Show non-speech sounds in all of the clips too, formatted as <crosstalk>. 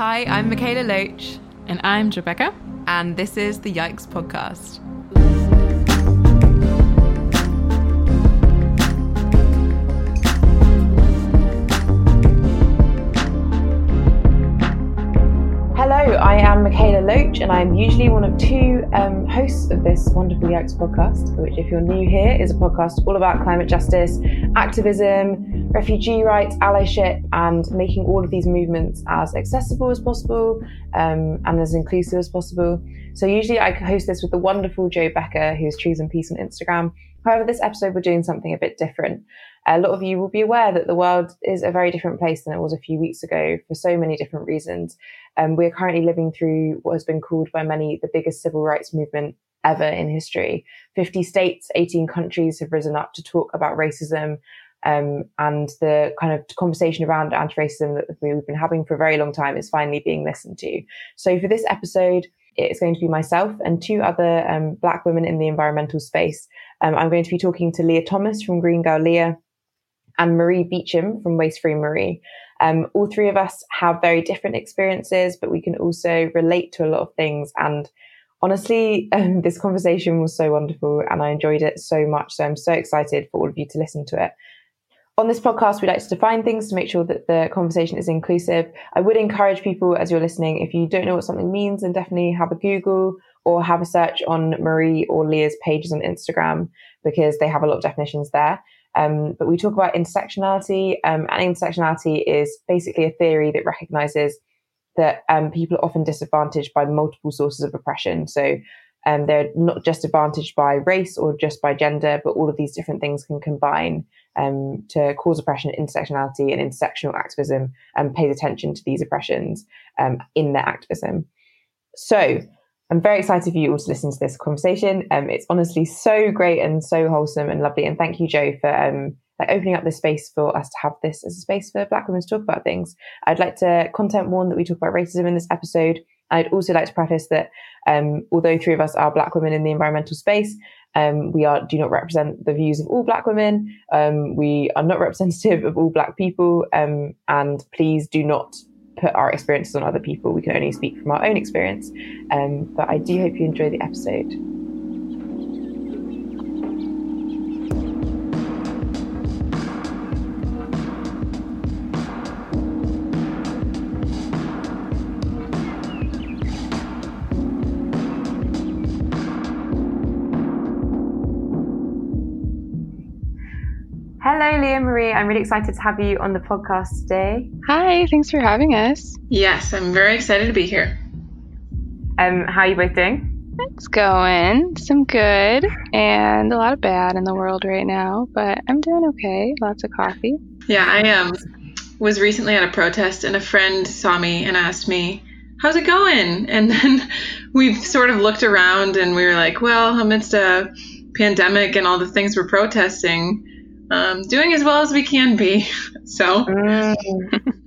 Hi, I'm Mikaela Loach. And I'm Rebecca. And this is the Yikes Podcast. Hello, I am Mikaela Loach, and I'm usually one of two um, hosts of this wonderful Yikes podcast, which, if you're new here, is a podcast all about climate justice, activism, refugee rights, allyship, and making all of these movements as accessible as possible um, and as inclusive as possible. So, usually, I host this with the wonderful Jo Becker, who's Trees and Peace on Instagram. However, this episode, we're doing something a bit different a lot of you will be aware that the world is a very different place than it was a few weeks ago for so many different reasons. Um, we're currently living through what has been called by many the biggest civil rights movement ever in history. 50 states, 18 countries have risen up to talk about racism. Um, and the kind of conversation around anti-racism that we've been having for a very long time is finally being listened to. So for this episode, it's going to be myself and two other um, Black women in the environmental space. Um, I'm going to be talking to Leah Thomas from Green Girl Leah, and Marie Beecham from Waste Free Marie. Um, all three of us have very different experiences, but we can also relate to a lot of things. And honestly, <laughs> um, this conversation was so wonderful and I enjoyed it so much. So I'm so excited for all of you to listen to it. On this podcast, we like to define things to make sure that the conversation is inclusive. I would encourage people as you're listening, if you don't know what something means, then definitely have a Google or have a search on Marie or Leah's pages on Instagram because they have a lot of definitions there. Um, but we talk about intersectionality, um, and intersectionality is basically a theory that recognizes that um, people are often disadvantaged by multiple sources of oppression. So um, they're not just advantaged by race or just by gender, but all of these different things can combine um, to cause oppression, intersectionality, and intersectional activism, and pays attention to these oppressions um, in their activism. So I'm very excited for you all to listen to this conversation. Um, it's honestly so great and so wholesome and lovely. And thank you, Jo, for um, like opening up this space for us to have this as a space for Black women to talk about things. I'd like to content warn that we talk about racism in this episode. I'd also like to preface that um, although three of us are Black women in the environmental space, um, we are do not represent the views of all Black women. Um, we are not representative of all Black people, um, and please do not put our experiences on other people. We can only speak from our own experience. Um, but I do hope you enjoy the episode. I'm really excited to have you on the podcast today. Hi, thanks for having us. Yes, I'm very excited to be here. Um, how are you both doing? It's going. Some good and a lot of bad in the world right now, but I'm doing okay. Lots of coffee. Yeah, I um was recently at a protest and a friend saw me and asked me, "How's it going?" <laughs> And then we sort of looked around and we were like, "Well, amidst a pandemic and all the things we're protesting, um, doing as well as we can be. <laughs> So, mm,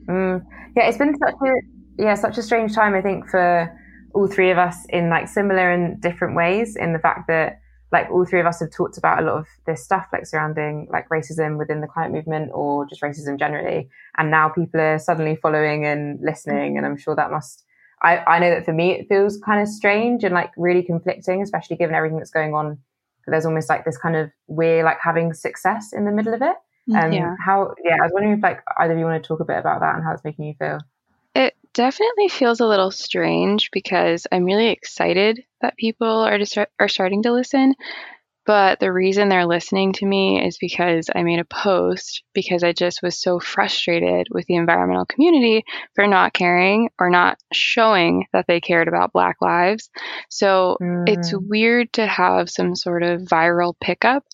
mm. yeah, it's been such a yeah such a strange time. I think for all three of us in like similar and different ways. In the fact that like all three of us have talked about a lot of this stuff like surrounding like racism within the climate movement or just racism generally, and now people are suddenly following and listening, and I'm sure that must. I, I know that for me it feels kind of strange and like really conflicting, especially given everything that's going on there's almost like this kind of we're like having success in the middle of it. Mm, um, yeah. How? Yeah, I was wondering if like either of you want to talk a bit about that and how it's making you feel. It definitely feels a little strange because I'm really excited that people are just are starting to listen, but the reason they're listening to me is because I made a post because I just was so frustrated with the environmental community for not caring or not showing that they cared about Black lives. So mm. it's weird to have some sort of viral pickup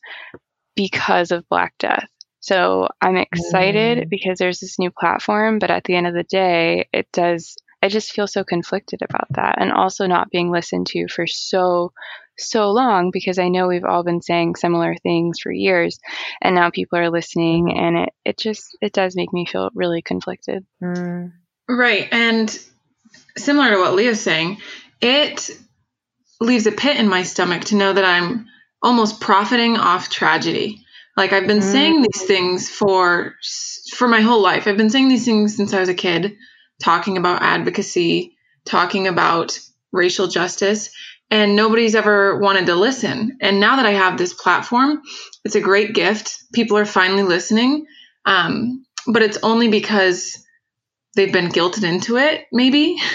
because of Black death. So I'm excited mm. because there's this new platform, but at the end of the day, it does. I just feel so conflicted about that and also not being listened to for so so long because I know we've all been saying similar things for years and now people are listening mm-hmm. and it, it just it does make me feel really conflicted. Mm. Right. And similar to what Leah's saying, it leaves a pit in my stomach to know that I'm almost profiting off tragedy. Like I've been mm. saying these things for for my whole life. I've been saying these things since I was a kid talking about advocacy, talking about racial justice, and nobody's ever wanted to listen. And now that I have this platform, it's a great gift. People are finally listening, um, but it's only because they've been guilted into it, maybe. <laughs>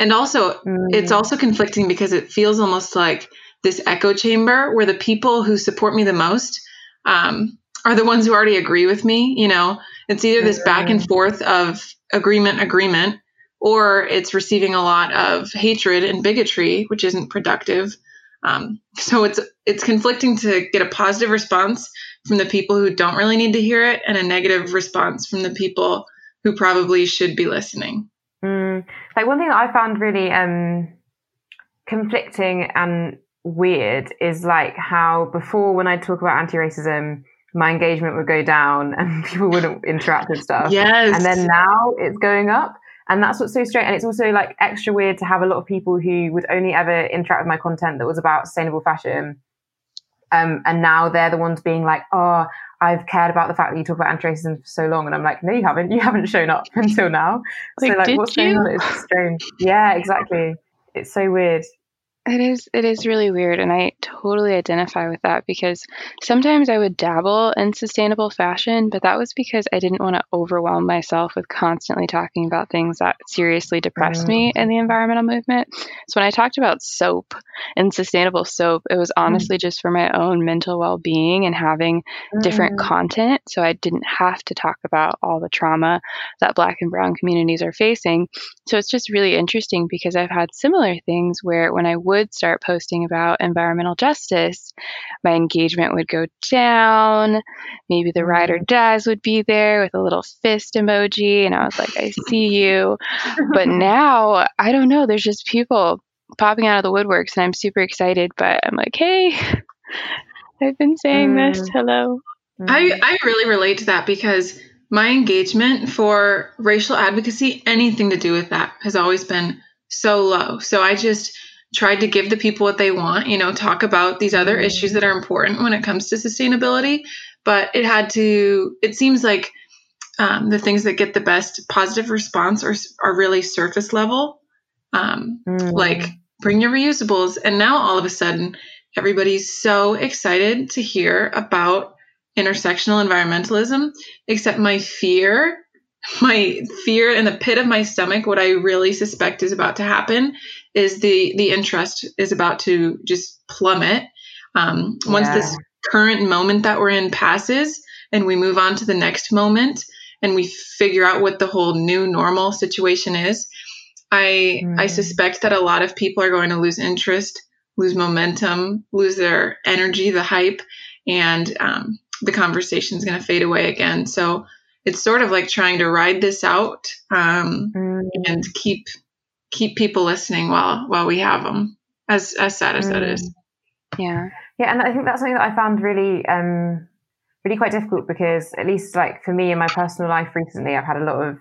And also, mm. it's also conflicting because it feels almost like this echo chamber where the people who support me the most um, are the ones who already agree with me. You know, it's either this back and forth of agreement, agreement, or it's receiving a lot of hatred and bigotry, which isn't productive. Um, so it's it's conflicting to get a positive response from the people who don't really need to hear it, and a negative response from the people who probably should be listening. Mm. Like one thing that I found really um, conflicting and weird is like how before when I talk about anti-racism, my engagement would go down <laughs> and people wouldn't interact with stuff. Yes. And then now it's going up. And that's what's so strange. And it's also like extra weird to have a lot of people who would only ever interact with my content that was about sustainable fashion. Um, and now they're the ones being like, oh, I've cared about the fact that you talk about anti-racism for so long. And I'm like, no, you haven't. You haven't shown up <laughs> until now. Like, so like, what's you? going on? It's strange. Yeah, exactly. It's so weird. It is it is really weird and I totally identify with that because sometimes I would dabble in sustainable fashion, but that was because I didn't want to overwhelm myself with constantly talking about things that seriously depressed mm. me in the environmental movement. So when I talked about soap and sustainable soap, it was mm. honestly mm. just for my own mental well-being and having mm. different content so I didn't have to talk about all the trauma that black and brown communities are facing. So it's just really interesting because I've had similar things where when I would would start posting about environmental justice, my engagement would go down. Maybe the ride or mm-hmm. dies would be there with a little fist emoji. And I was like, I see you. but <laughs> now, I don't know. There's just people popping out of the woodworks, and I'm super excited. But I'm like, hey, <laughs> I've been saying mm. this. Hello. I, I really relate to that because my engagement for racial advocacy, anything to do with that, has always been so low. So I just tried to give the people what they want, you know, talk about these other issues that are important when it comes to sustainability. But it had to, it seems like um, the things that get the best positive response are, are really surface level, um, mm. like bring your reusables. And now all of a sudden, everybody's so excited to hear about intersectional environmentalism, except my fear my fear in the pit of my stomach what i really suspect is about to happen is the the interest is about to just plummet um, yeah. once this current moment that we're in passes and we move on to the next moment and we figure out what the whole new normal situation is i mm. i suspect that a lot of people are going to lose interest lose momentum lose their energy the hype and um, the conversation is going to fade away again so it's sort of like trying to ride this out um, mm. and keep keep people listening while while we have them. As as sad as mm. that is. Yeah. Yeah, and I think that's something that I found really um, really quite difficult because at least like for me in my personal life recently, I've had a lot of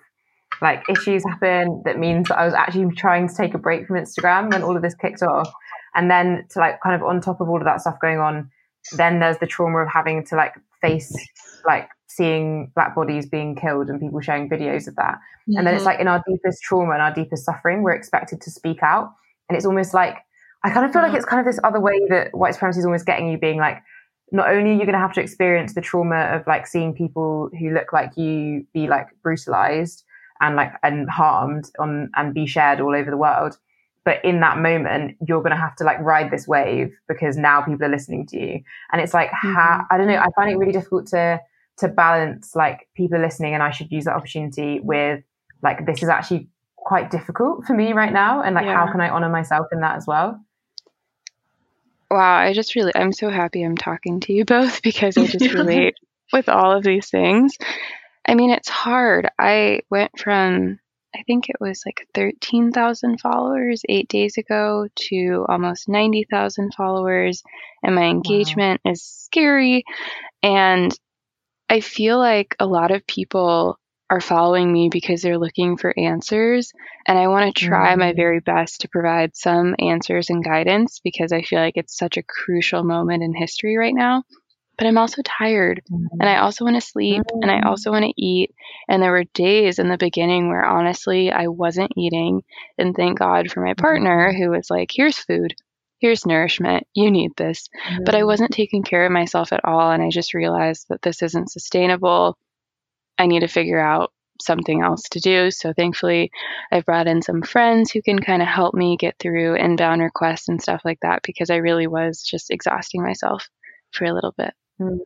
like issues happen that means that I was actually trying to take a break from Instagram when all of this kicked off. And then to like kind of on top of all of that stuff going on, then there's the trauma of having to like face like seeing black bodies being killed and people sharing videos of that. Mm-hmm. And then it's mm-hmm. like in our deepest trauma and our deepest suffering, we're expected to speak out. And it's almost like, I kind of feel like mm-hmm. it's kind of this other way that white supremacy is almost getting you being like, not only are you going to have to experience the trauma of like seeing people who look like you be like brutalized and like and harmed on and be shared all over the world but in that moment you're going to have to like ride this wave because now people are listening to you and it's like mm-hmm. how, i don't know i find it really difficult to to balance like people listening and I should use that opportunity with like this is actually quite difficult for me right now and like yeah. how can I honor myself in that as well? Wow, I just really I'm so happy I'm talking to you <laughs> both because I just relate <laughs> with all of these things. I mean, it's hard. I went from I think it was like 13,000 followers 8 days ago to almost 90,000 followers and my engagement wow. is scary and I feel like a lot of people are following me because they're looking for answers. And I want to try mm-hmm. my very best to provide some answers and guidance because I feel like it's such a crucial moment in history right now. But I'm also tired mm-hmm. and I also want to sleep mm-hmm. and I also want to eat. And there were days in the beginning where honestly I wasn't eating. And thank God for my Mm-hmm. partner who was like, here's food, here's nourishment, you need this. But I wasn't taking care of myself at all. And I just realized that this isn't sustainable. I need to figure out something else to do. So thankfully, I've brought in some friends who can kind of help me get through inbound requests and stuff like that because I really was just exhausting myself for a little bit. Mm.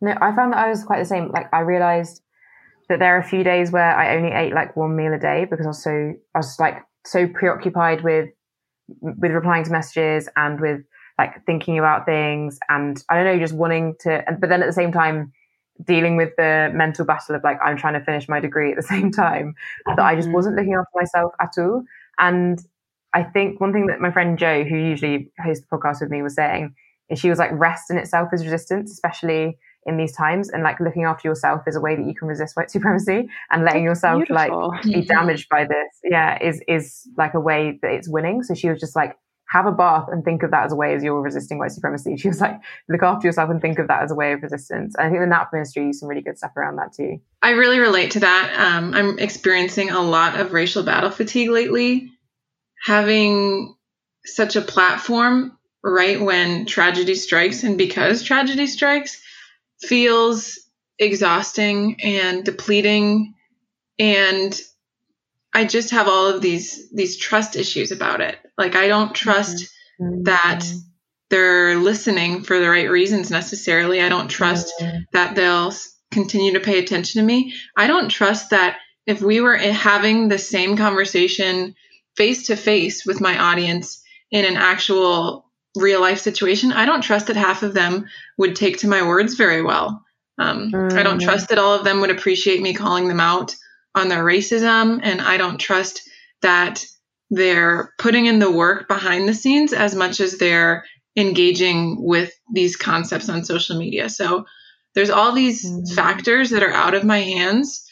No, I found that I was quite the same. Like I realized that there are a few days where I only ate like one meal a day because I was so I was like so preoccupied with with replying to messages and with like thinking about things and I don't know, just wanting to. But then at the same time, dealing with the mental battle of like I'm trying to finish my degree at the <laughs> same time that I just Mhm. wasn't looking after myself at all. And I think one thing that my friend Jo, who usually hosts the podcast with me, was saying is she was like rest in itself is resistance, especially in these times. And like looking after yourself is a way that you can resist white supremacy and letting yourself like be damaged by this. Yeah, is is like a way that it's winning. So she was just like have a bath and think of that as a way as you're resisting white supremacy. <laughs> She was like, look after yourself and think of that as a way of resistance. And I think the NAP ministry used some really good stuff around that too. I really relate to that. Um, I'm experiencing a lot of racial battle fatigue lately. Having such a platform right when tragedy strikes, and because tragedy strikes, feels exhausting and depleting. And I just have all of these these trust issues about it. Like I don't trust mm-hmm. that they're listening for the right reasons necessarily. I don't trust that they'll continue to pay attention to me. I don't trust that if we were eh, having the same conversation face to face with my audience in an actual real life situation, I don't trust that half of them would take to my words very well. Um, I don't Mm. trust that all of them would appreciate me calling them out on their racism, and I don't trust that they're putting in the work behind the scenes as much as they're engaging with these concepts on social media. So there's all these Mm. factors that are out of my hands,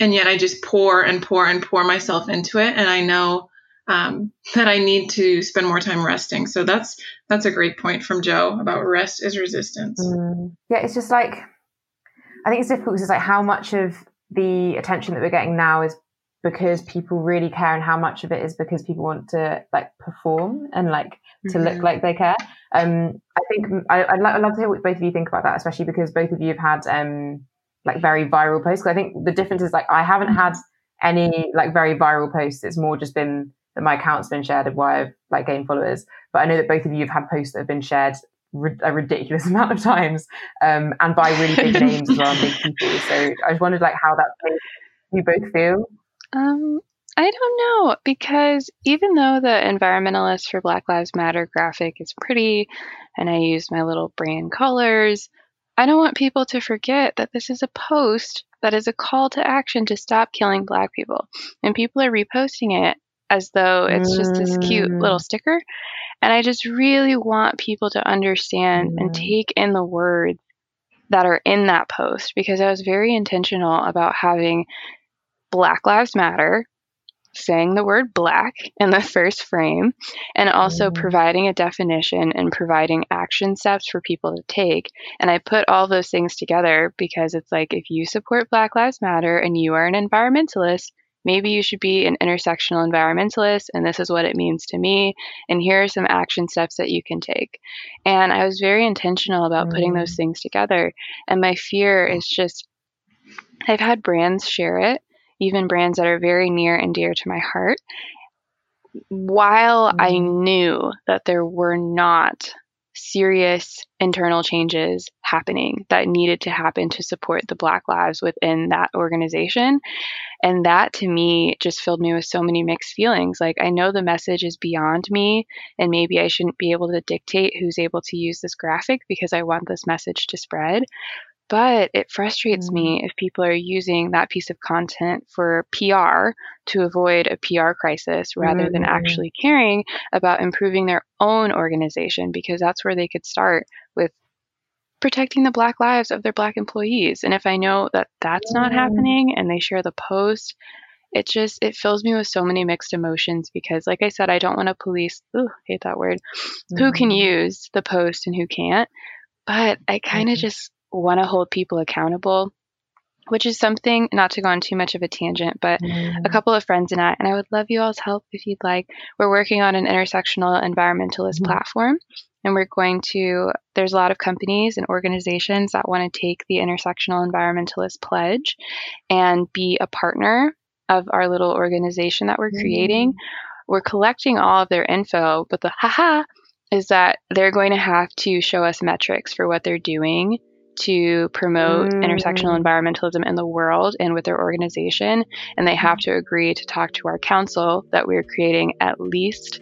and yet I just pour and pour and pour myself into it, and I know um, that I need to spend more time resting. So that's that's a great point from Jo about rest is resistance. Mm. Yeah, it's just like I think it's difficult because it's like how much of the attention that we're getting now is because people really care, and how much of it is because people want to like perform and like to look Mhm. like they care. Um, I think I, I'd love to hear what both of you think about that, especially because both of you have had um like very viral posts. I think the difference is like I haven't had any like very viral posts. It's more just been that my account's been shared and why I've like gained followers. But I know that both of you have had posts that have been shared ri- a ridiculous <laughs> amount of times um, and by really big <laughs> names as well and big people. So I just wondered like how that made you both feel. Um, I don't know because even though the environmentalist for Black Lives Matter graphic is pretty and I use my little brand colors, I don't want people to forget that this is a post that is a call to action to stop killing black people. And people are reposting it as though it's just this cute Mm. little sticker. And I just really want people to understand and Mm. take in the words that are in that post because I was very intentional about having Black Lives Matter, saying the word black in the <laughs> first frame, and also Mhm. providing a definition and providing action steps for people to take. And I put all those things together because it's like if you support Black Lives Matter and you are an environmentalist, maybe you should be an intersectional environmentalist, and this is what it means to me. And here are some action steps that you can take. And I was very intentional about putting those things together. And my fear is just I've had brands share it, even brands that are very near and dear to my heart, while I Mhm. knew that there were not serious internal changes happening that needed to happen to support the Black lives within that organization. And that to me just filled me with so many mixed feelings. Like, I know the message is beyond me, and maybe I shouldn't be able to dictate who's able to use this graphic because I want this message to spread. But it frustrates me if people are using that piece of content for PR to avoid a PR crisis rather than Mm. actually caring about improving their own organization because that's where they could start with protecting the black lives of their black employees. And if I know that that's not happening and they share the post, it just it fills me with so many mixed emotions because like I said I don't want to police, ooh, hate that word, who can Mhm. use the post and who can't. But I kind of Mhm. just want to hold people accountable which is something not to go on too much of a tangent, but mm. a couple of friends and I, and I would love you all's help if you'd like. We're working on an intersectional environmentalist mm. platform, and we're going to. There's a lot of companies and organizations that want to take the intersectional environmentalist pledge and be a partner of our little organization that we're mm. creating. We're collecting all of their info, but the haha is that they're going to have to show us metrics for what they're doing to promote mm. intersectional environmentalism in the world and with their organization. And they have to agree to talk to our council that we're creating at least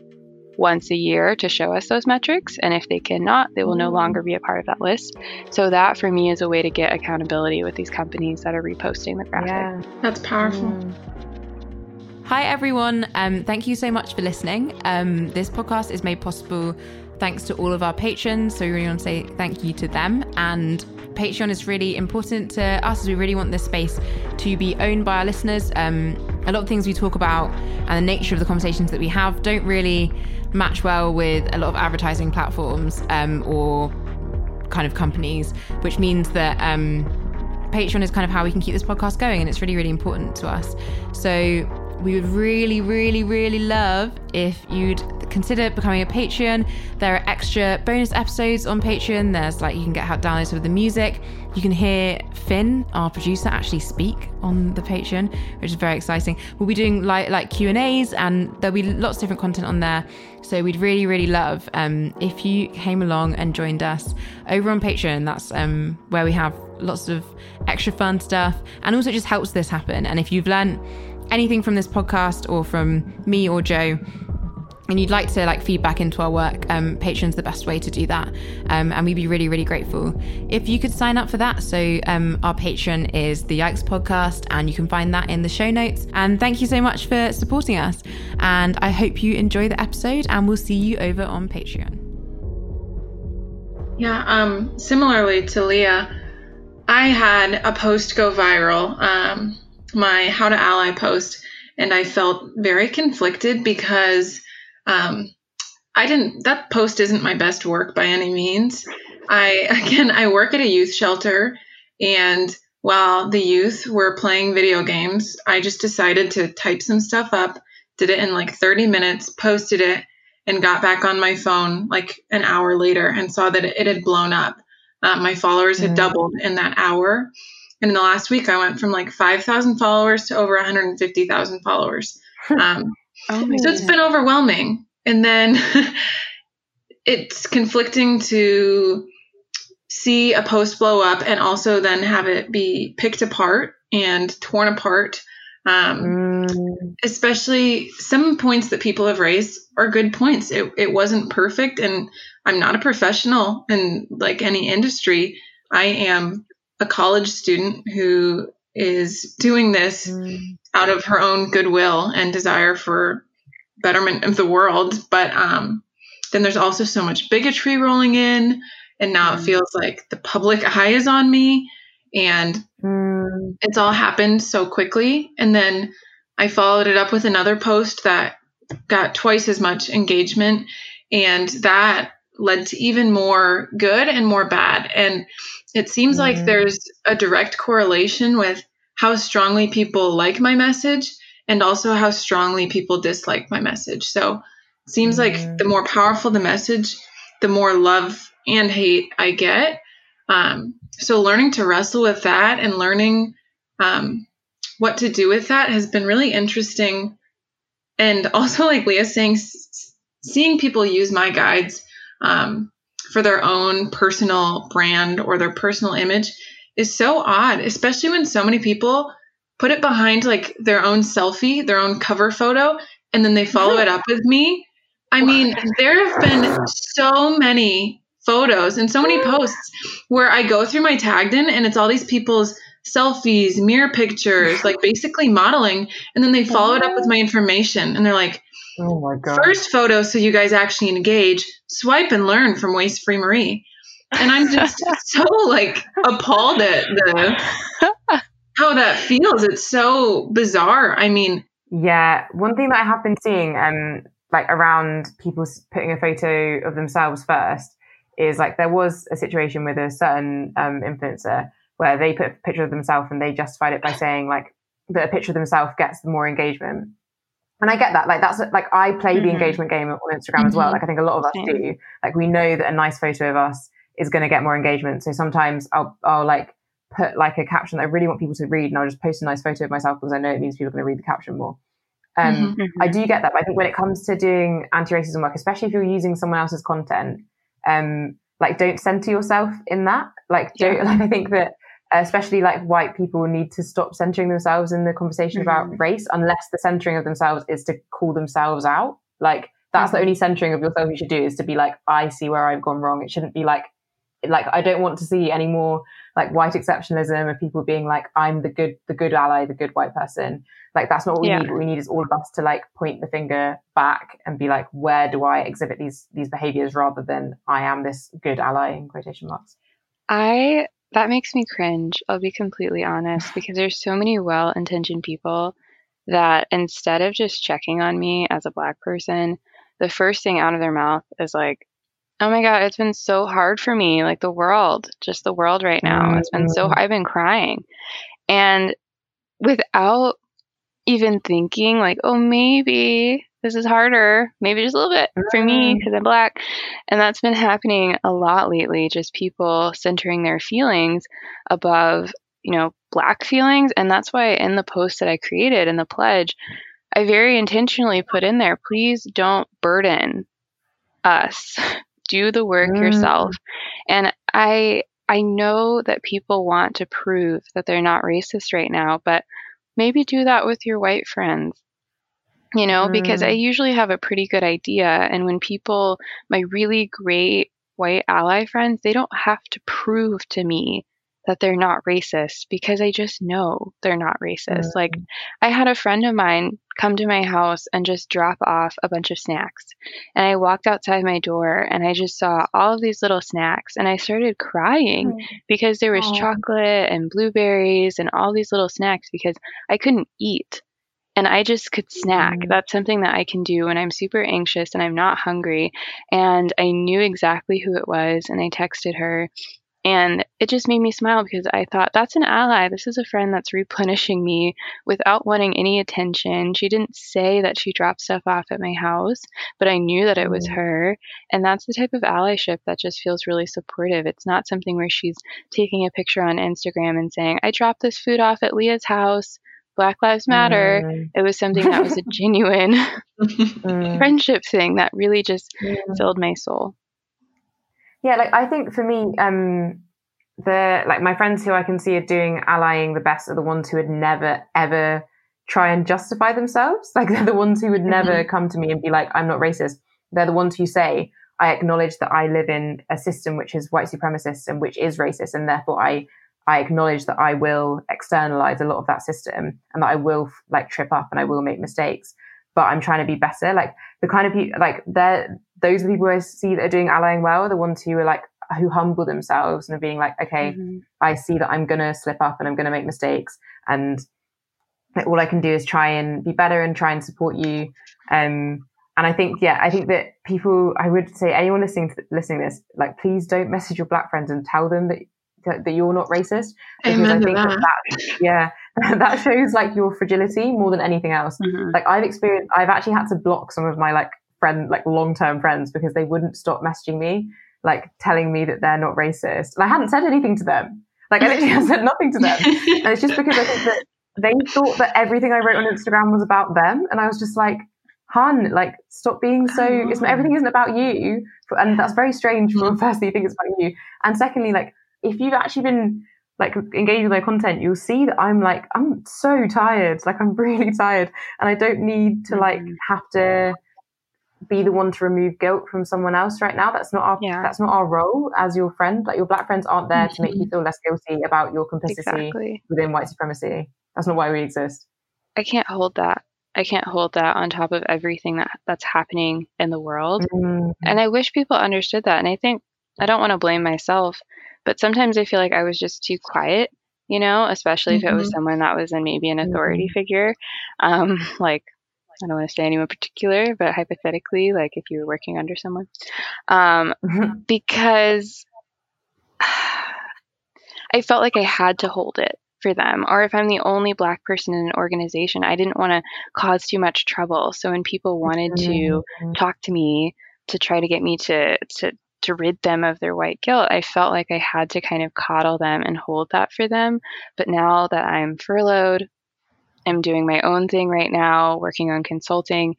once a year to show us those metrics. And if they cannot, they will no mm. longer be a part of that list. So, that for me is a way to get accountability with these companies that are reposting the graphic. Yeah, that's powerful. Mm. Hi, everyone. Um, thank you so much for listening. Um, this podcast is made possible thanks to all of our patrons. So we really want to say thank you to them. And Patreon is really important to us as we really want this space to be owned by our listeners. Um, a lot of things we talk about and the nature of the conversations that we have don't really match well with a lot of advertising platforms um, or kind of companies, which means that um, Patreon is kind of how we can keep this podcast going, and it's really, really important to us. So we would really, really, really love if you'd consider becoming a Patreon. There are extra bonus episodes on Patreon. There's like you can get downloads of the music. You can hear Finn, our producer, actually speak on the Patreon, which is very exciting. We'll be doing like like Q and A's, and there'll be lots of different content on there. So we'd really, really love um, if you came along and joined us over on Patreon. That's um, where we have lots of extra fun stuff, and also just helps this happen. And if you've learned anything from this podcast or from me or Jo, and you'd like to like feedback into our work, um, Patreon's the best way to do that, um, and we'd be really, really grateful if you could sign up for that. So um, our Patreon is the Yikes Podcast, and you can find that in the show notes. And thank you so much for supporting us, and I hope you enjoy the episode, and we'll see you over on Patreon. Yeah, um, similarly to Leah, I had a post go viral. Um, my How to Ally post, and I felt very conflicted because um, I didn't. That post isn't my best work by any means. I <laughs> again, I work at a youth shelter, and while the youth were playing video games, I just decided to type some stuff up, did it in like 30 minutes, posted it, and got back on my phone like an hour later and saw that it had blown up. Uh, my followers had mm. doubled in that hour. And in the last week, I went from like 5,000 followers to over 150,000 followers. Um, oh so it's been overwhelming. And then <laughs> it's conflicting to see a post blow up and also then have it be picked apart and torn apart. Um, mm. Especially some points that people have raised are good points. It, it wasn't perfect, and I'm not a professional in like any industry. I am a college student who is doing this mm. out of her own goodwill and desire for betterment of the world. But um, then there's also so much bigotry rolling in, and now mm. it feels like the public eye is on me, and mm. it's all happened so quickly. And then I followed it up with another post that got twice as much engagement, and that led to even more good and more bad. And it seems like there's a direct correlation with how strongly people like my message and also how strongly people dislike my message. So it seems like the more powerful the message, the more love and hate I get. Um, so learning to wrestle with that and learning um, what to do with that has been really interesting. And also, like Leah saying, seeing people use my guides um, for their own personal brand or their personal image is so odd, especially when so many people put it behind like their own selfie, their own cover photo, and then they follow it up with me. I mean, there have been so many photos and so many posts where I go through my tagged in and it's all these people's selfies, mirror pictures, like basically modeling, and then they follow it up with my information and they're like, Oh my god. First photo so you guys actually engage. Swipe and learn from Waste Free Marie. And I'm just <laughs> so like appalled at the how that feels. It's so bizarre. I mean, yeah, one thing that I have been seeing um like around people putting a photo of themselves first is like there was a situation with a certain um, influencer where they put a picture of themselves and they justified it by saying like that a picture of themselves gets more engagement. And I get that. Like that's like I play mm-hmm. the engagement game on Instagram mm-hmm. as well. Mm-hmm. Like I think a lot of us Same. do. Like we know that a nice photo of us is going to get more engagement. So sometimes I'll I'll like put like a caption that I really want people to read, and I'll just post a nice photo of myself because I know it means people are going to read the caption more. Um, mm-hmm. mm-hmm. I do get that, but I think when it comes to doing anti-racism work, especially if you're using someone else's content, um, like don't center yourself in that. Like, don't, yeah. <laughs> like I think that especially like white people need to stop centering themselves in the conversation mm-hmm. about race, unless the centering of themselves is to call themselves out. Like that's mm-hmm. the only centering of yourself you should do is to be like, I see where I've gone wrong. It shouldn't be like, like I don't want to see any more like white exceptionalism of people being like, I'm the good, the good ally, the good white person. Like that's not what we yeah. need. What we need is all of us to like point the finger back and be like, where do I exhibit these these behaviors rather than I am this good ally in quotation marks. I that makes me cringe. I'll be completely honest <sighs> because there's so many well-intentioned people that instead of just checking on me as a black person, the first thing out of their mouth is like, oh my god it's been so hard for me like the world just the world right now mm-hmm. it's been so i've been crying and without even thinking like oh maybe this is harder maybe just a little bit for me because mm-hmm. i'm black and that's been happening a lot lately just people centering their feelings above you know black feelings and that's why in the post that i created in the pledge i very intentionally put in there please don't burden us <laughs> do the work mm. yourself. And I I know that people want to prove that they're not racist right now, but maybe do that with your white friends. You know, mm. because I mm. usually have a pretty good idea and when people my really great white ally friends, they don't have to prove to me that they're not racist because I just know they're not racist. Mm-hmm. Like, I had a friend of mine come to my house and just drop off a bunch of snacks. And I walked outside my door and I just saw all of these little snacks and I started crying mm-hmm. because there was chocolate and blueberries and all these little snacks because I couldn't eat. And I just could snack. Mm-hmm. That's something that I can do when I'm super anxious and I'm not hungry. And I knew exactly who it was. And I texted her and it just made me smile because I thought, that's an ally. This is a friend that's replenishing me without wanting any attention. She didn't say that she dropped stuff off at my house, but I knew that it was mm. her. And that's the type of allyship that just feels really supportive. It's not something where she's taking a picture on Instagram and saying, I dropped this food off at Leah's house. Black Lives Matter. Mm. It was something that was a <laughs> genuine mm. friendship thing that really just filled my soul. Yeah, like I think for me, um, the like my friends who I can see are doing allying the best are the ones who would never ever try and justify themselves. <laughs> Like they're the ones who would never mm-hmm. come to me and be like, "I'm not racist." They're the ones who say, "I acknowledge that I live in a system which is white supremacist and which is racist, and therefore I." I acknowledge that I will externalize a lot of that system and that I will like trip up and I will make mistakes, but I'm trying to be better. Like the kind of people, like they're, those are the people I see that are doing allying well, the ones who are like, who humble themselves and are being like, okay, mm-hmm. I see that I'm going to slip up and I'm going to make mistakes. And like, all I can do is try and be better and try and support you. Um, and I think, yeah, I think that people, I would say anyone listening to listening to this, like, please don't message your black friends and tell them that that, that you're not racist because I think that. that. yeah <laughs> that shows like your fragility more than anything else. Mm-hmm. Like I've experienced, I've actually had to block some of my like friend, like long term friends because they wouldn't stop messaging me, like telling me that they're not racist. And I hadn't said anything to them. Like I literally said nothing to them. And it's just because I think that they thought that everything I wrote on Instagram was about them. And I was just like, hun, like stop being so, it's, everything isn't about you. And that's very strange for mm-hmm. firstly, you think it's about you. And secondly, like if you've actually been like engaged with my content, you'll see that I'm like, I'm so tired. Like I'm <laughs> really tired and I don't need to like mm-hmm. have to be the one to remove guilt from someone else right now. That's not our yeah. that's not our role as your friend. Like your black friends aren't there mm-hmm. to make you mm-hmm. feel less guilty about your complicity exactly. within white supremacy. That's not why we exist. I can't hold that. I can't hold that on top of everything that that's happening in the world. Mm-hmm. And I wish people understood that. And I think I don't want to blame myself, but sometimes I feel like I was just too quiet, you know, especially mm-hmm. if it was mm-hmm. someone that was in maybe an authority mm-hmm. figure. Um, <laughs> like I don't want to say anyone particular, but hypothetically, like if you were working under someone, um, mm-hmm. because <sighs> I felt like I had to hold it for them. Or if I'm the only black person in an organization, I didn't want to cause too much trouble. So when people wanted to Mm-hmm. talk to me to try to get me to to to rid them of their white guilt, I felt like I had to kind of coddle them and hold that for them. But now that I'm furloughed, I'm doing my own thing right now, working on consulting.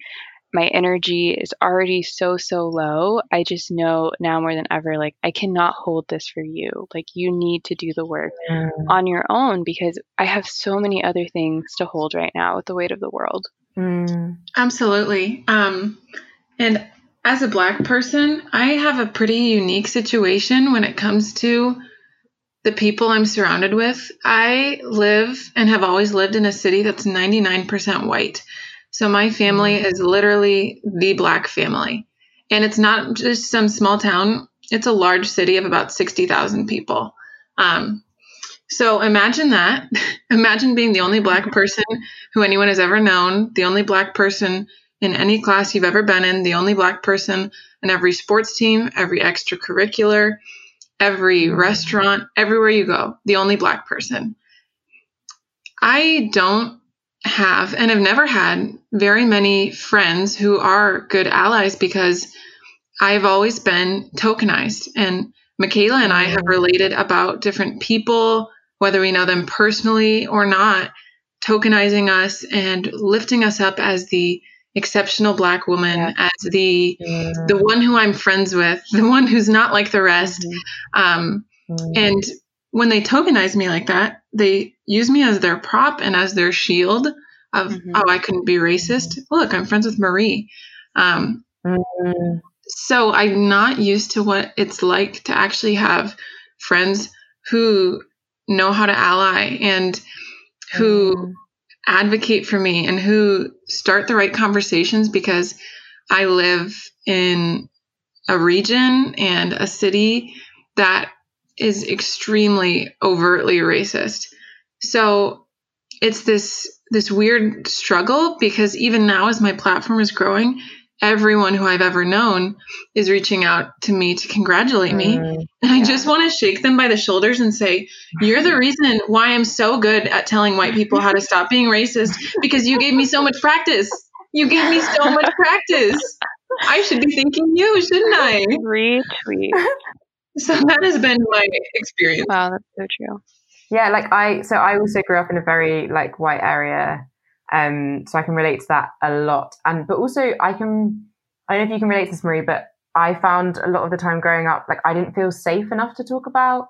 My energy is already so, so low. I just know now more than ever, like, I cannot hold this for you. Like, you need to do the work Mm. on your own because I have so many other things to hold right now with the weight of the world. Mm. Absolutely. Um, and as a black person, I have a pretty unique situation when it comes to the people I'm surrounded with. I live and have always lived in a city that's 99% white. So my family is literally the black family. And it's not just some small town, it's a large city of about 60,000 people. Um, so imagine that. <laughs> imagine being the only black <laughs> person who anyone has ever known, the only black person in any class you've ever been in, the only black person in every sports team, every extracurricular, every restaurant, everywhere you go, the only black person. I don't have and have never had very many friends who are good allies because I've always been tokenized. And Mikaela and I have related about different people, whether we know them personally or not, tokenizing us and lifting us up as the exceptional black woman, Yeah. as the Mm. the one who I'm friends with, <laughs> the one who's not like the rest. Um, Mm. and when they tokenize me like that, they use me as their prop and as their shield of, Mhm. oh, I couldn't be racist. Look, I'm friends with Marie. Um, Mm. so I'm not used to what it's like to actually have friends who know how to ally and who. Advocate for me and who start the right conversations because I live in a region and a city that is extremely overtly racist. So it's this this weird struggle because even now as my platform is growing, everyone who I've ever known is reaching out to me to congratulate me. Mm. And I Yeah. just want to shake them by the shoulders and say, You're the reason why I'm so good at telling white people how to stop being racist because you gave me so much practice. You gave me so much practice. I should be thanking you, shouldn't I? Retweet. So that has been my experience. Wow, that's so true. Yeah, like I so I also grew up in a very like white area. Um so I can relate to that a lot. And but also I can I don't know if you can relate to this, Marie, but I found a lot of the time growing up, like I didn't feel safe enough to talk about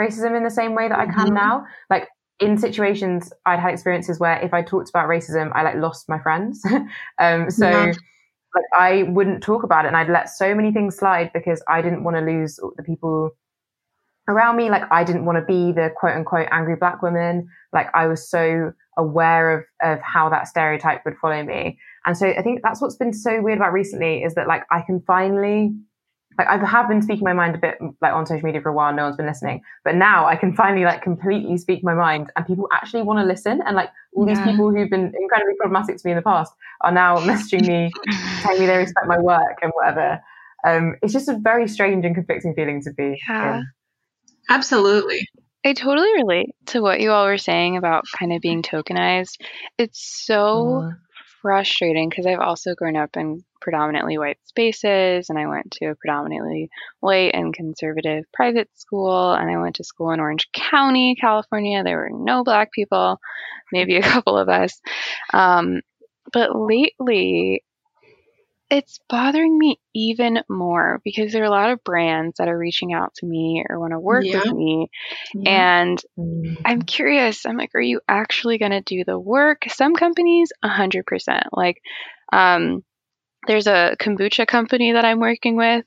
racism in the same way that I can Mhm. now. Like in situations I'd had experiences where if I talked about racism, I like lost my friends. <laughs> um so Yeah. like I wouldn't talk about it and I'd let so many things slide because I didn't want to lose the people around me. Like I didn't want to be the quote unquote angry black woman. Like I was so aware of of how that stereotype would follow me. And so I think that's what's been so weird about recently is that like I can finally like I have been speaking my mind a bit like on social media for a while, no one's been listening. But now I can finally like completely speak my mind and people actually want to listen. And like all these people who've been incredibly problematic to me in the past are now messaging me, telling me they respect my work and whatever. Um, it's just a very strange and conflicting feeling to be Yeah. in. Absolutely. I totally relate to what you all were saying about kind of being tokenized. It's so Mm. frustrating because I've also grown up in predominantly white spaces and I went to a predominantly white and conservative private school and I went to school in Orange County, California. There were no black people, maybe a <laughs> couple of us. Um, but lately, it's bothering me even more because there are a lot of brands that are reaching out to me or want to work Yeah. with me Yeah. and Mm. I'm curious. I'm like, are you actually going to do the work? Some companies, 100%. Like, um, there's a kombucha company that I'm working with,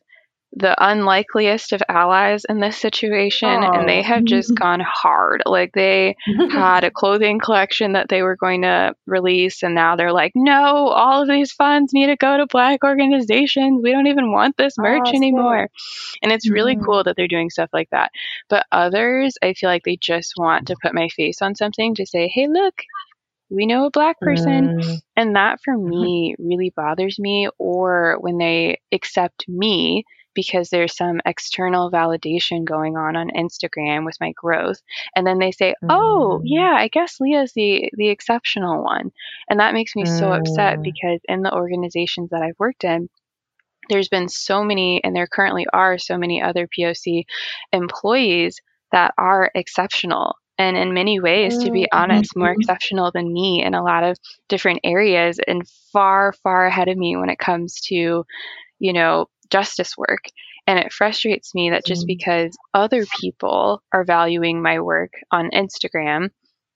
the unlikeliest of allies in this situation, and they Oh. have just gone hard. Like, they <laughs> had a clothing collection that they were going to release, and now they're like, no, all of these funds need to go to black organizations. We don't even want this merch Oh, anymore. And it's really Mhm. cool that they're doing stuff like that. But others, I feel like they just want to put my face on something to say, hey, look, we know a black person. Mm. And that for me really bothers me. Or when they accept me because there's some external validation going on on Instagram with my growth. And then they say, "Oh, mm. yeah, I guess Leah's the the exceptional one." And that makes me mm. so upset mm. because in the organizations that I've worked in, there's been so many and there currently are so many other POC employees that are exceptional and in many ways, to be mm, honest, more mm-hmm. exceptional than me in a lot of different areas and far, far ahead of me when it comes to, you know, justice work. And it frustrates me that just mm. because other people are valuing my work on Instagram,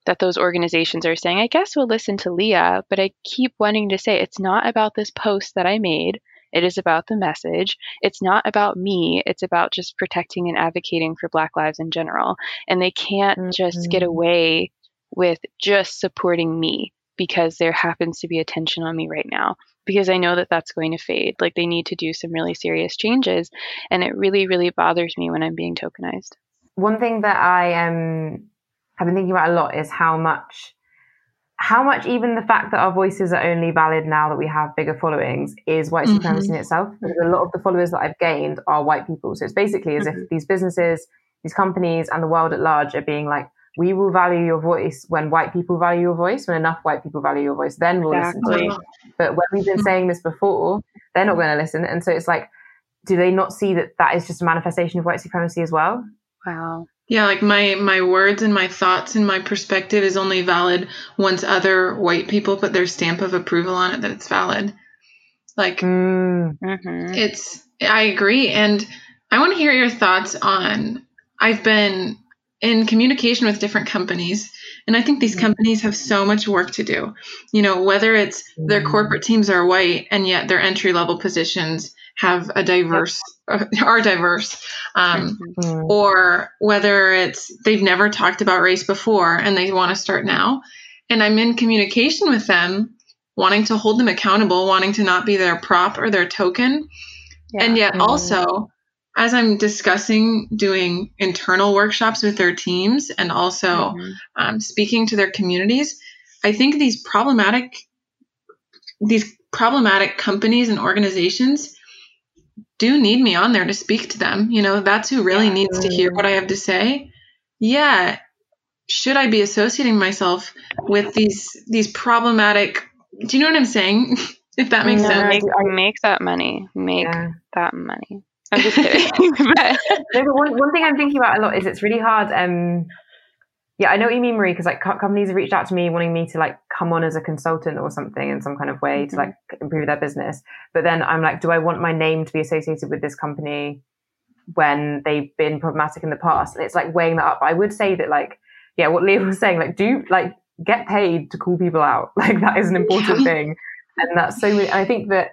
that those organizations are saying, I guess we'll listen to Leah, but I keep wanting to say it's not about this post that I made. It is about the message. It's not about me. It's about just protecting and advocating for Black lives in general. And they can't mm-hmm. just get mm-hmm. away with just supporting me because there happens to be attention on me right now because I know that that's going to fade. Like they need to do some really serious changes. And it really, really bothers me when I'm being tokenized. One thing that I um, have been thinking about a lot is how much how much even the fact that our voices are only valid now that we have bigger followings is white supremacy mm-hmm. in itself. Because a lot of the followers that I've gained are white people. So it's basically as mm-hmm. if these businesses, these companies, and the world at large are being like, we will value your voice when white people value your voice, when enough white people value your voice, then we'll exactly. listen to you. But when we've been saying this before, they're not going to listen. And so it's like, do they not see that that is just a manifestation of white supremacy as well? Wow. Yeah, like my my words and my thoughts and my perspective is only valid once other white people put their stamp of approval on it that it's valid. Like mm. mm-hmm. it's I agree and I want to hear your thoughts on I've been in communication with different companies and I think these mm-hmm. companies have so much work to do. You know, whether it's their mm-hmm. corporate teams are white and yet their entry level positions have a diverse <laughs> are diverse um, mm-hmm. or whether it's they've never talked about race before and they want to start now and i'm in communication with them wanting to hold them accountable wanting to not be their prop or their token yeah. and yet also as i'm discussing doing internal workshops with their teams and also mm-hmm. um, speaking to their communities i think these problematic these problematic companies and organizations do need me on there to speak to them. You know, that's who really yeah. needs to hear what I have to say. Yeah. Should I be associating myself with these these problematic do you know what I'm saying? <laughs> if that makes no, sense. Make, make that money. Make yeah. that money. I'm just kidding. <laughs> <laughs> but, no, but one, one thing I'm thinking about a lot is it's really hard um yeah, I know what you mean, Marie, because like companies have reached out to me wanting me to like come on as a consultant or something in some kind of way mm-hmm. to like improve their business. But then I'm like, do I want my name to be associated with this company when they've been problematic in the past? And it's like weighing that up. I would say that like, yeah, what Leah was saying, like, do like get paid to call people out. <laughs> Like that is an important thing. And that's so, and I think that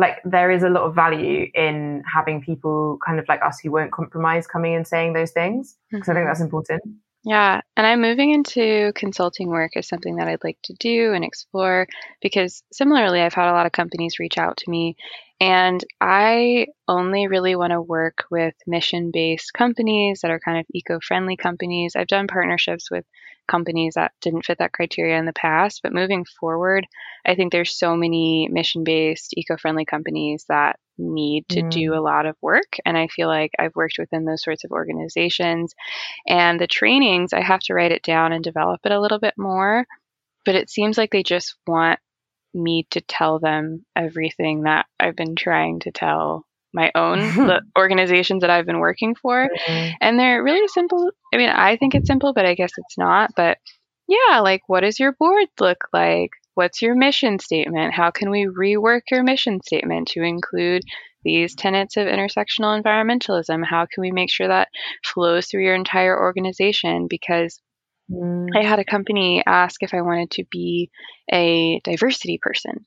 like there is a lot of value in having people kind of like us who won't compromise coming and saying those things because mm-hmm. I think that's important. Yeah, and I'm moving into consulting work as something that I'd like to do and explore because similarly, I've had a lot of companies reach out to me, and I only really want to work with mission based companies that are kind of eco friendly companies. I've done partnerships with companies that didn't fit that criteria in the past, but moving forward, I think there's so many mission based, eco friendly companies that need to mm. do a lot of work. And I feel like I've worked within those sorts of organizations. And the trainings, I have to write it down and develop it a little bit more. But it seems like they just want me to tell them everything that I've been trying to tell my own <laughs> the organizations that I've been working for. Mm-hmm. And they're really simple. I mean, I think it's simple, but I guess it's not. But yeah, like what does your board look like? What's your mission statement? How can we rework your mission statement to include these tenets of intersectional environmentalism? How can we make sure that flows through your entire organization? Because mm. I had a company ask if I wanted to be a diversity person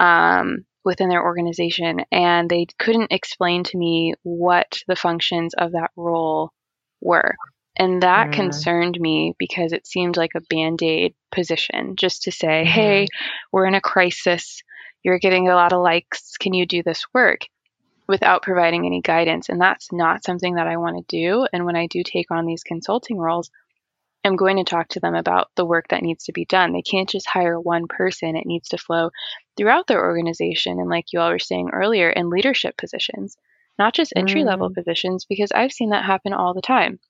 um, within their organization, and they couldn't explain to me what the functions of that role were. And that mm. concerned me because it seemed like a band aid position just to say, mm. hey, we're in a crisis. You're getting a lot of likes. Can you do this work? Without providing any guidance. And that's not something that I want to do. And when I do take on these consulting roles, I'm going to talk to them about the work that needs to be done. They can't just hire one person, it needs to flow throughout their organization. And like you all were saying earlier, in leadership positions not just entry level Mm. positions, because I've seen that happen all the time.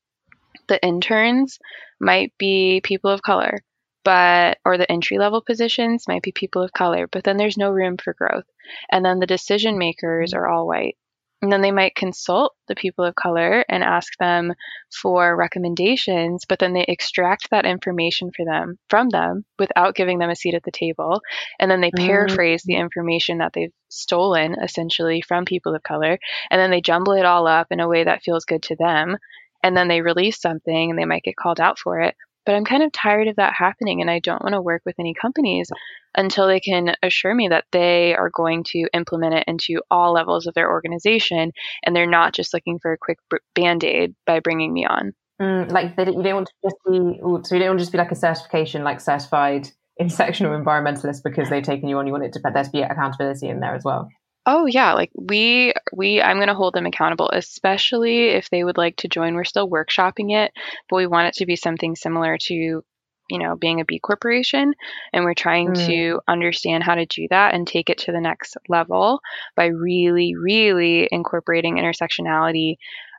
The interns might be people of color, but or the entry level positions might be people of color, but then there's no room for growth. And then the decision makers are all white. And then they might consult the people of color and ask them for recommendations, but then they extract that information for them from them without giving them a seat at the table. And then they Mm. paraphrase the information that they've stolen essentially from people of color. And then they jumble it all up in a way that feels good to them. And then they release something and they might get called out for it. But I'm kind of tired of that happening and I don't want to work with any companies until they can assure me that they are going to implement it into all levels of their organization and they're not just looking for a quick band aid by bringing me on. Mm, like they, you don't want to just be, so you don't want to just be like a certification, like certified intersectional <laughs> environmentalist because they've taken you on. You want it to there to be accountability in there as well. Oh yeah, like we we I'm going to hold them accountable, especially if they would like to join. We're still workshopping it, but we want it to be something similar to, you know, being a B corporation, and we're trying Mm. to understand how to do that and take it to the next level by really, really incorporating intersectionality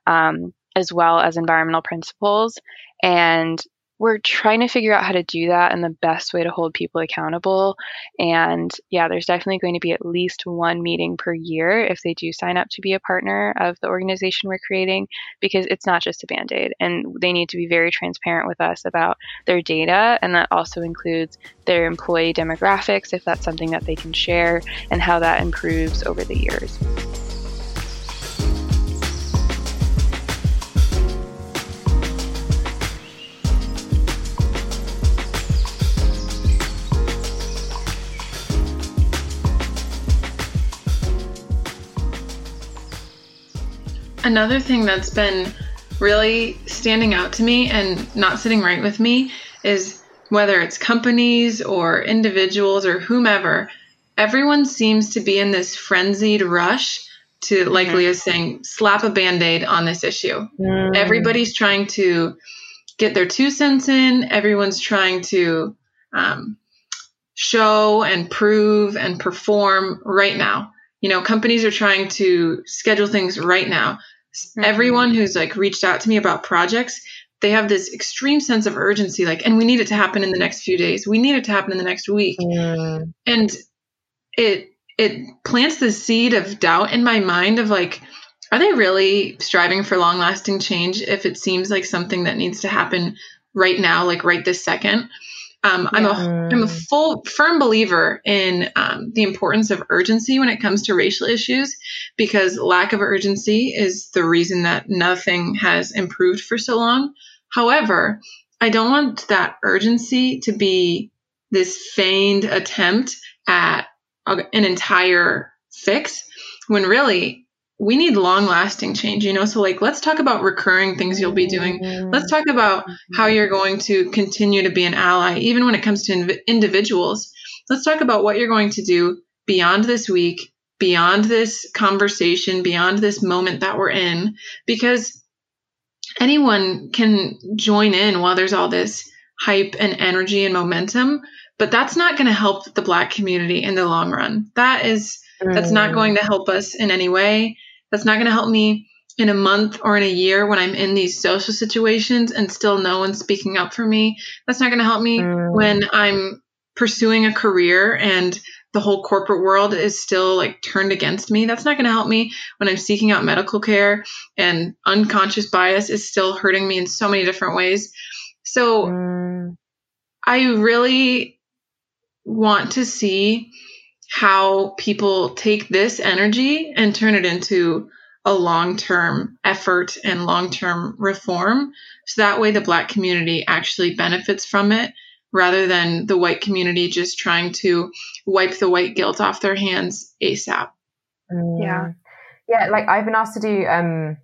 um, as well as environmental principles and we're trying to figure out how to do that and the best way to hold people accountable. And yeah, there's definitely going to be at least one meeting per year if they do sign up to be a partner of the organization we're creating, because it's not just a band aid. And they need to be very transparent with us about their data. And that also includes their employee demographics, if that's something that they can share, and how that improves over the years. Another thing that's been really standing out to me and not sitting right with me is whether it's companies or individuals or whomever, everyone seems to be in this frenzied rush to, like Mhm. Leah's saying, slap a band aid on this issue. Mm. Everybody's trying to get their two cents in, everyone's trying to um, show and prove and perform right now. You know, companies are trying to schedule things right now. Mhm. Everyone who's like reached out to me about projects, they have this extreme sense of urgency, like, and we need it to happen in the next few days. We need it to happen in the next week. Mm. And it it plants the seed of doubt in my mind of like, are they really striving for long lasting change if it seems like something that needs to happen right now, like right this second? Um, I'm a I'm a full firm believer in um, the importance of urgency when it comes to racial issues because lack of urgency is the reason that nothing has improved for so long. However, I don't want that urgency to be this feigned attempt at an entire fix when really we need long lasting change, you know? So, like, let's talk about recurring things you'll be doing. Let's talk about mm-hmm. how you're going to continue to be an ally, even when it comes to inv- individuals. Let's talk about what you're going to do beyond this week, beyond this conversation, beyond this moment that we're in, because anyone can join in while there's all this hype and energy and momentum. But that's not going to help the Black community in the long run. That is that's not Mm. going to help us in any way. That's not going to help me in a month or in a year when I'm in these social situations and still no one's speaking up for me. That's not going to help me Mm. when I'm pursuing a career and the whole corporate world is still like turned against me. That's not going to help me when I'm seeking out medical care and unconscious bias is still hurting me in so many different ways. So Mm. I really want to see how people take this energy and turn it into a long term effort and long term reform. So that way the Black community actually benefits from it rather than the white community just trying to wipe the white guilt off their hands ASAP. Yeah. Mm. Yeah, like I've been asked to do um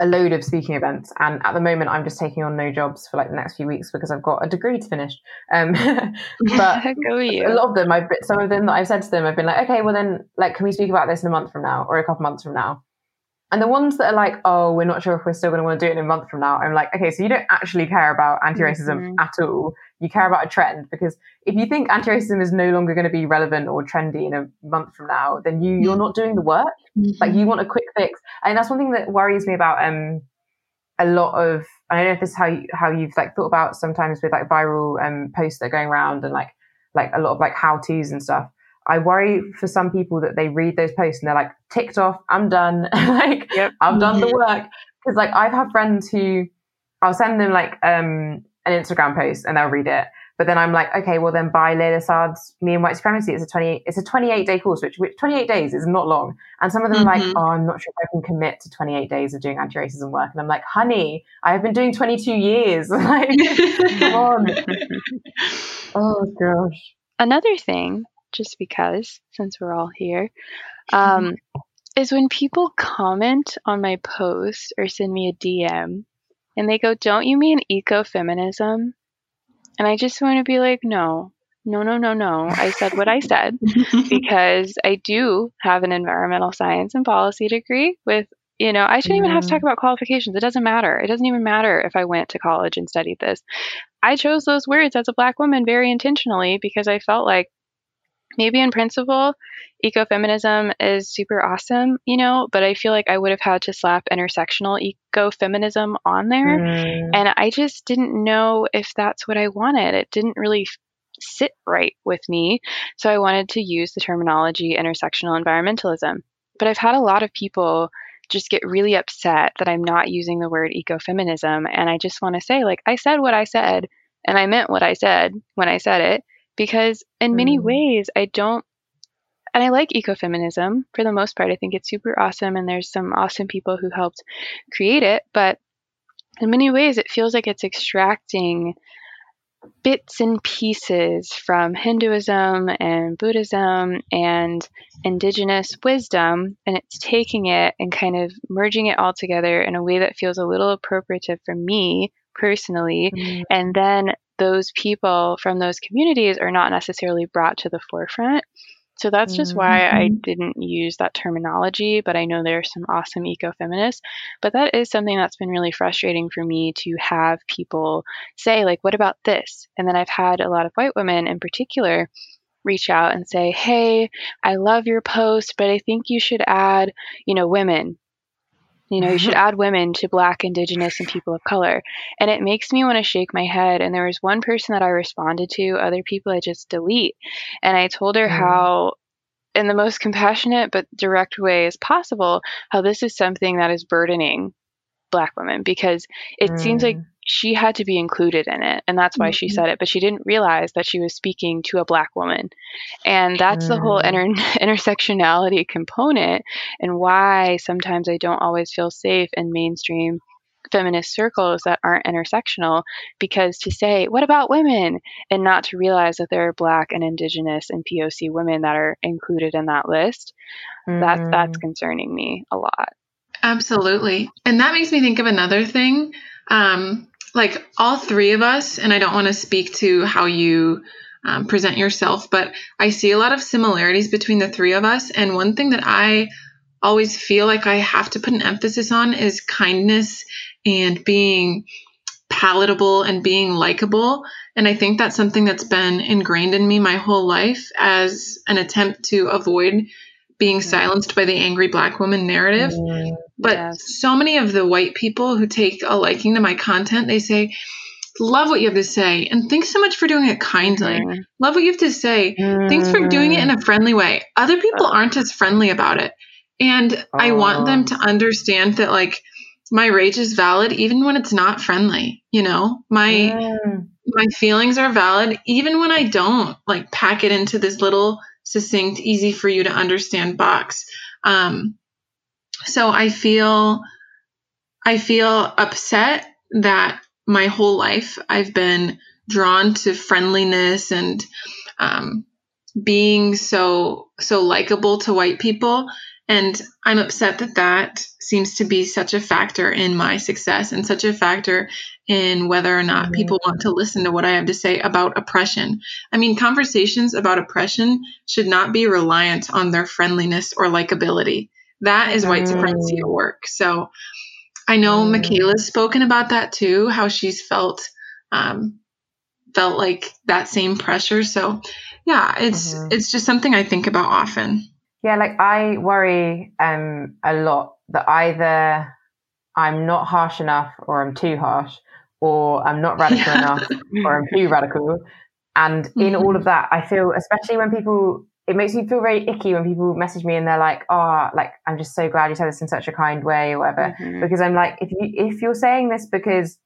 a load of speaking events and at the moment I'm just taking on no jobs for like the next few weeks because I've got a degree to finish. Um <laughs> <laughs> but a lot of them I've some of them that I've said to them I've been like, okay, well then like can we speak about this in a month from now or a couple months from now? And the ones that are like, oh, we're not sure if we're still going to want to do it in a month from now, I'm like, okay, so you don't actually care about anti-racism Mhm. at all. You care about a trend because if you think anti-racism is no longer going to be relevant or trendy in a month from now, then you you're not doing the work. Mm-hmm. Like you want a quick fix, and that's one thing that worries me about um a lot of. I don't know if this is how you, how you've like thought about sometimes with like viral um posts that are going around and like like a lot of like how tos and stuff. I worry for some people that they read those posts and they're like ticked off. I'm done. <laughs> like yep. I've done the work because like I've had friends who I'll send them like um an Instagram post and they'll read it. But then I'm like, okay, well then buy Layla Saad's Me and White Supremacy. It's a 28, it's a 28 day course, which, which 28 days is not long. And some of them mm-hmm. are like, oh, I'm not sure if I can commit to 28 days of doing anti-racism work. And I'm like, honey, I have been doing 22 years. <laughs> like, come on. <laughs> oh gosh. Another thing, just because, since we're all here, um, is when people comment on my post or send me a DM and they go, Don't you mean ecofeminism? And I just want to be like, No, no, no, no, no. I said what I said <laughs> because I do have an environmental science and policy degree with, you know, I shouldn't even have to talk about qualifications. It doesn't matter. It doesn't even matter if I went to college and studied this. I chose those words as a black woman very intentionally because I felt like maybe in principle, ecofeminism is super awesome, you know, but I feel like I would have had to slap intersectional ecofeminism on there. Mm. And I just didn't know if that's what I wanted. It didn't really sit right with me. So I wanted to use the terminology intersectional environmentalism. But I've had a lot of people just get really upset that I'm not using the word ecofeminism. And I just want to say, like, I said what I said, and I meant what I said when I said it because in many mm. ways I don't and I like ecofeminism for the most part. I think it's super awesome and there's some awesome people who helped create it, but in many ways it feels like it's extracting bits and pieces from Hinduism and Buddhism and indigenous wisdom, and it's taking it and kind of merging it all together in a way that feels a little appropriative for me personally, mm. and then those people from those communities are not necessarily brought to the forefront. So that's just mm-hmm. why I mm-hmm. didn't use that terminology, but I know there are some awesome ecofeminists. But that is something that's been really frustrating for me to have people say, like, what about this? And then I've had a lot of white women in particular reach out and say, hey, I love your post, but I think you should add, you know, women you know, you should <laughs> add women to Black, Indigenous, and people of color. And it makes me want to shake my head. And there was one person that I responded to, other people I just delete. And I told her mm. how, in the most compassionate but direct way as possible, how this is something that is burdening Black women because it mm. seems like mm she had to be included in it and that's why mm-hmm. she said it but she didn't realize that she was speaking to a black woman and that's mm. the whole mm. inter- <laughs> intersectionality component and why sometimes i don't always feel safe in mainstream feminist circles that aren't intersectional because to say what about women and not to realize that there are black and indigenous and poc women that are included in that list mm. that that's mm. concerning me a lot absolutely and that makes me think of another thing um, like all three of us, and I don't want to speak to how you um, present yourself, but I see a lot of similarities between the three of us. And one thing that I always feel like I have to put an emphasis on is kindness and being palatable and being likable. And I think that's something that's been ingrained in me my whole life as an attempt to avoid being mm. silenced by the angry black woman narrative. Mm, but yes. so many of the white people who take a liking to my content, they say, Love what you have to say. And thanks so much for doing it kindly. Mm. Love what you have to say. Mm. Thanks for doing it in a mm. friendly way. Other people aren't as friendly about it. And oh. I want them to understand that, like, my rage is valid even when it's not friendly you know my mm. my feelings are valid even when i don't like pack it into this little succinct, easy for you to understand box. Um, so I feel I feel upset that my whole life I've been drawn to friendliness and um, being so so likable to white people and I'm upset that that seems to be such a factor in my success and such a factor in whether or not people want to listen to what I have to say about oppression. I mean, conversations about oppression should not be reliant on their friendliness or likability. That is white supremacy at work. So I know Mikaela's spoken about that too, how she's felt um, felt like that same pressure. So, yeah, it's mm-hmm. it's just something I think about often. Yeah, like I worry um a lot that either I'm not harsh enough or I'm too harsh or I'm not radical yeah. <laughs> enough or I'm too radical. And mm-hmm. in all of that, I feel, especially when people, it makes me feel very icky when people message me and they're like, "Oh, like I'm just so glad you said this in such a kind way," or whatever. Mm-hmm. Because I'm like, if you if you're saying this because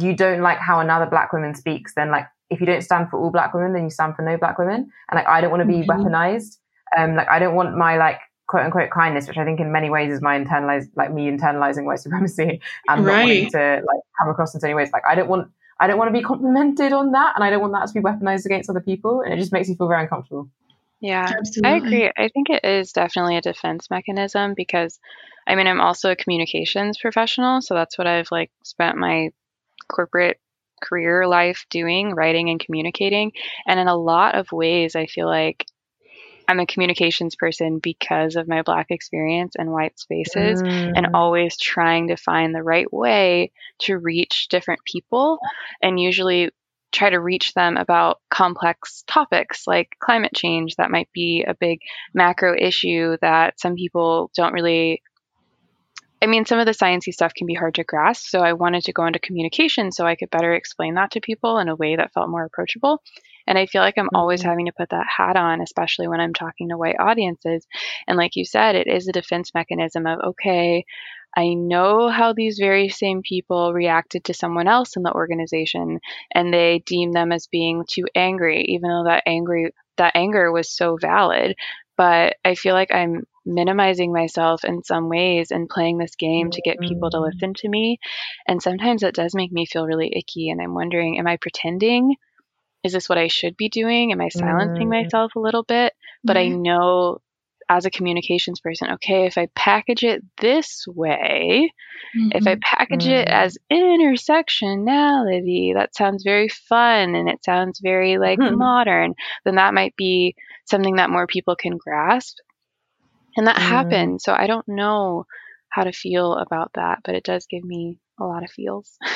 you don't like how another black woman speaks, then like if you don't stand for all black women, then you stand for no black women. And like I don't want to be mm-hmm. weaponized. Um, like I don't want my like quote unquote kindness, which I think in many ways is my internalized, like me internalizing white supremacy <laughs> and right. not wanting to like come across in so many ways. Like I don't want, I don't want to be complimented on that, and I don't want that to be weaponized against other people, and it just makes me feel very uncomfortable. Yeah, Absolutely. I agree. I think it is definitely a defense mechanism because, I mean, I'm also a communications professional, so that's what I've like spent my corporate career life doing, writing and communicating, and in a lot of ways, I feel like I'm a communications person because of my Black experience in white spaces mm. and always trying to find the right way to reach different people and usually try to reach them about complex topics like climate change that might be a big macro issue that some people don't really I mean, some of the sciencey stuff can be hard to grasp. So I wanted to go into communication so I could better explain that to people in a way that felt more approachable. And I feel like I'm always mm-hmm. having to put that hat on, especially when I'm talking to white audiences. And like you said, it is a defense mechanism of, okay, I know how these very same people reacted to someone else in the organization and they deem them as being too angry, even though that angry that anger was so valid. But I feel like I'm minimizing myself in some ways and playing this game to get people to mm. listen to me. And sometimes it does make me feel really icky. And I'm wondering, am I pretending? is this what I should be doing? Am I silencing mm. myself a little bit? But mm. I know as a communications person, okay, if I package it this way, mm-hmm. if I mm-hmm. package mm. it as intersectionality, that sounds very fun and it sounds very like mm. modern, then that might be something that more people can grasp. And that happened. So I don't know how to feel about that, but it does give me a lot of feels. <laughs>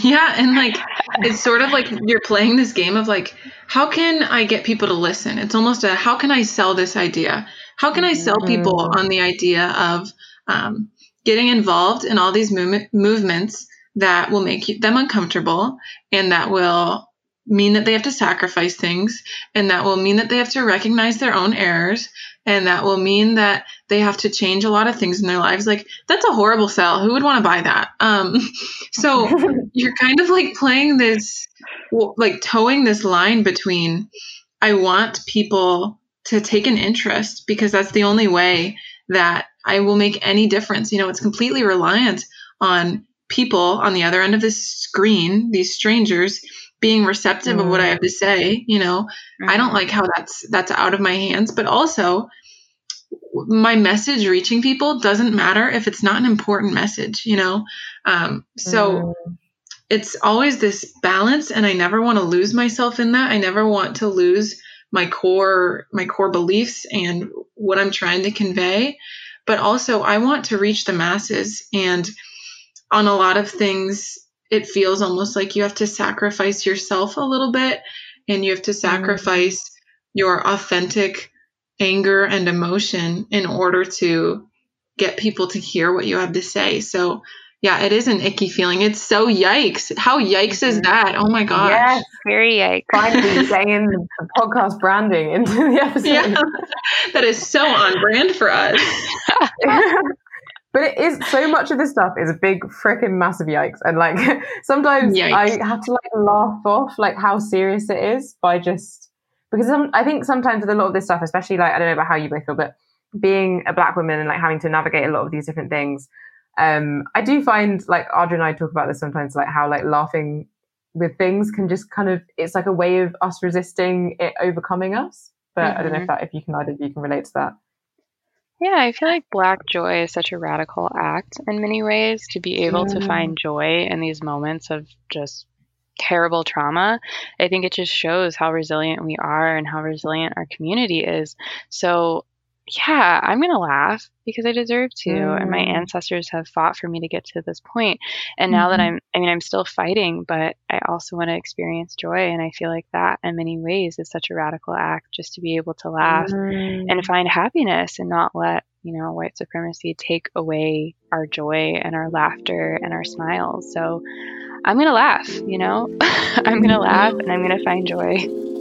Yeah, and like it's sort of like you're playing this game of like, how can I get people to listen? It's almost a how can I sell this idea? How can I sell people mm-hmm. on the idea of um, getting involved in all these movement, movements that will make you, them uncomfortable and that will mean that they have to sacrifice things and that will mean that they have to recognize their own errors and that will mean that they have to change a lot of things in their lives. Like that's a horrible sell. Who would want to buy that? Um, <laughs> so <laughs> you're kind of like playing this like towing this line between i want people to take an interest because that's the only way that i will make any difference. You know it's completely reliant on people on the other end of this screen these strangers being receptive mm. of what I have to say. You know, mm. I don't like how that's that's out of my hands, but also my message reaching people doesn't matter if it's not an important message. You know, um, so. Mm. It's always this balance, and I never want to lose myself in that. I never want to lose my core my core beliefs and what I'm trying to convey. But also, I want to reach the masses, and on a lot of things, it feels almost like you have to sacrifice yourself a little bit and you have to mm. sacrifice mm. your authentic anger and emotion in order to get people to hear what you have to say. So, yeah, it is an icky feeling. It's so yikes. How yikes is mm-hmm. that? Oh my gosh. Yes, very yikes. Finally <laughs> saying the podcast branding into the episode. Yeah, <laughs> that is so on brand for us. <laughs> But it is so much of this stuff is a big freaking massive yikes. And like <laughs> sometimes yikes. I have to like laugh off like how serious it is by just because some, I think sometimes with a lot of this stuff, especially like I don't know about how you both feel, but being a black woman and like having to navigate a lot of these different things, um, I do find like Audra and I talk about this sometimes, like how like laughing with things can just kind of it's like a way of us resisting it overcoming us. But mm-hmm. I don't know if mm-hmm. that if you can either of you can relate to that. Yeah, I feel like black joy is such a radical act in many ways to be able to find joy in these moments of just terrible trauma. I think it just shows how resilient we are and how resilient our community is. So, yeah, I'm going to laugh because I deserve to. Mm. And my mm. ancestors have fought for me to get to this point. And now mm-hmm. that I'm, I mean, I'm still fighting, but I also want to experience joy. And I feel like that in many ways is such a radical act just to be able to laugh mm. and find happiness and not let, you know, white supremacy take away our joy and our laughter and our smiles. So I'm going to laugh, you know, <laughs> I'm going to laugh and I'm going to find joy.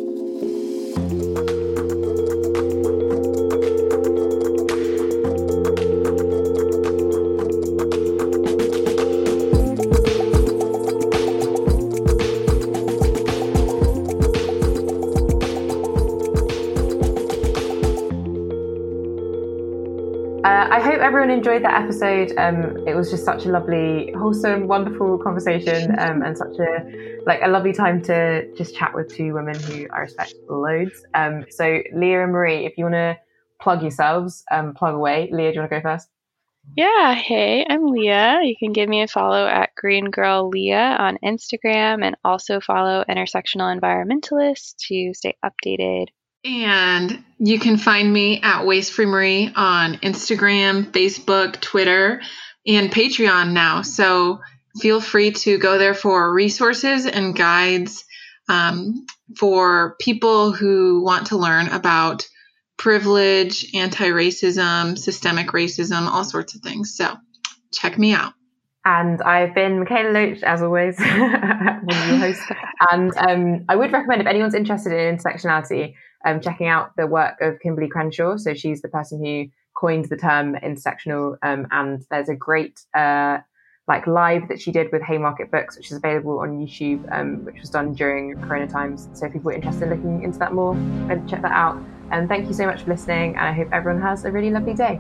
Everyone enjoyed that episode. Um, it was just such a lovely, wholesome, wonderful conversation, <laughs> um, and such a like a lovely time to just chat with two women who I respect loads. Um, so Leah and Marie, if you want to plug yourselves, um, plug away. Leah, do you want to go first? Yeah, hey, I'm Leah. You can give me a follow at Green Girl Leah on Instagram and also follow Intersectional Environmentalist to stay updated and you can find me at Waste Free Marie on Instagram, Facebook, Twitter, and Patreon now. So feel free to go there for resources and guides um, for people who want to learn about privilege, anti racism, systemic racism, all sorts of things. So check me out. And I've been Mikaela Loach, as always, one of your hosts. And um, I would recommend if anyone's interested in intersectionality, um, checking out the work of Kimberlé Crenshaw. So she's the person who coined the term intersectional, um, and there's a great uh, like live that she did with Haymarket Books, which is available on YouTube, um, which was done during Corona times. So if people are interested in looking into that more, check that out. And thank you so much for listening, and I hope everyone has a really lovely day.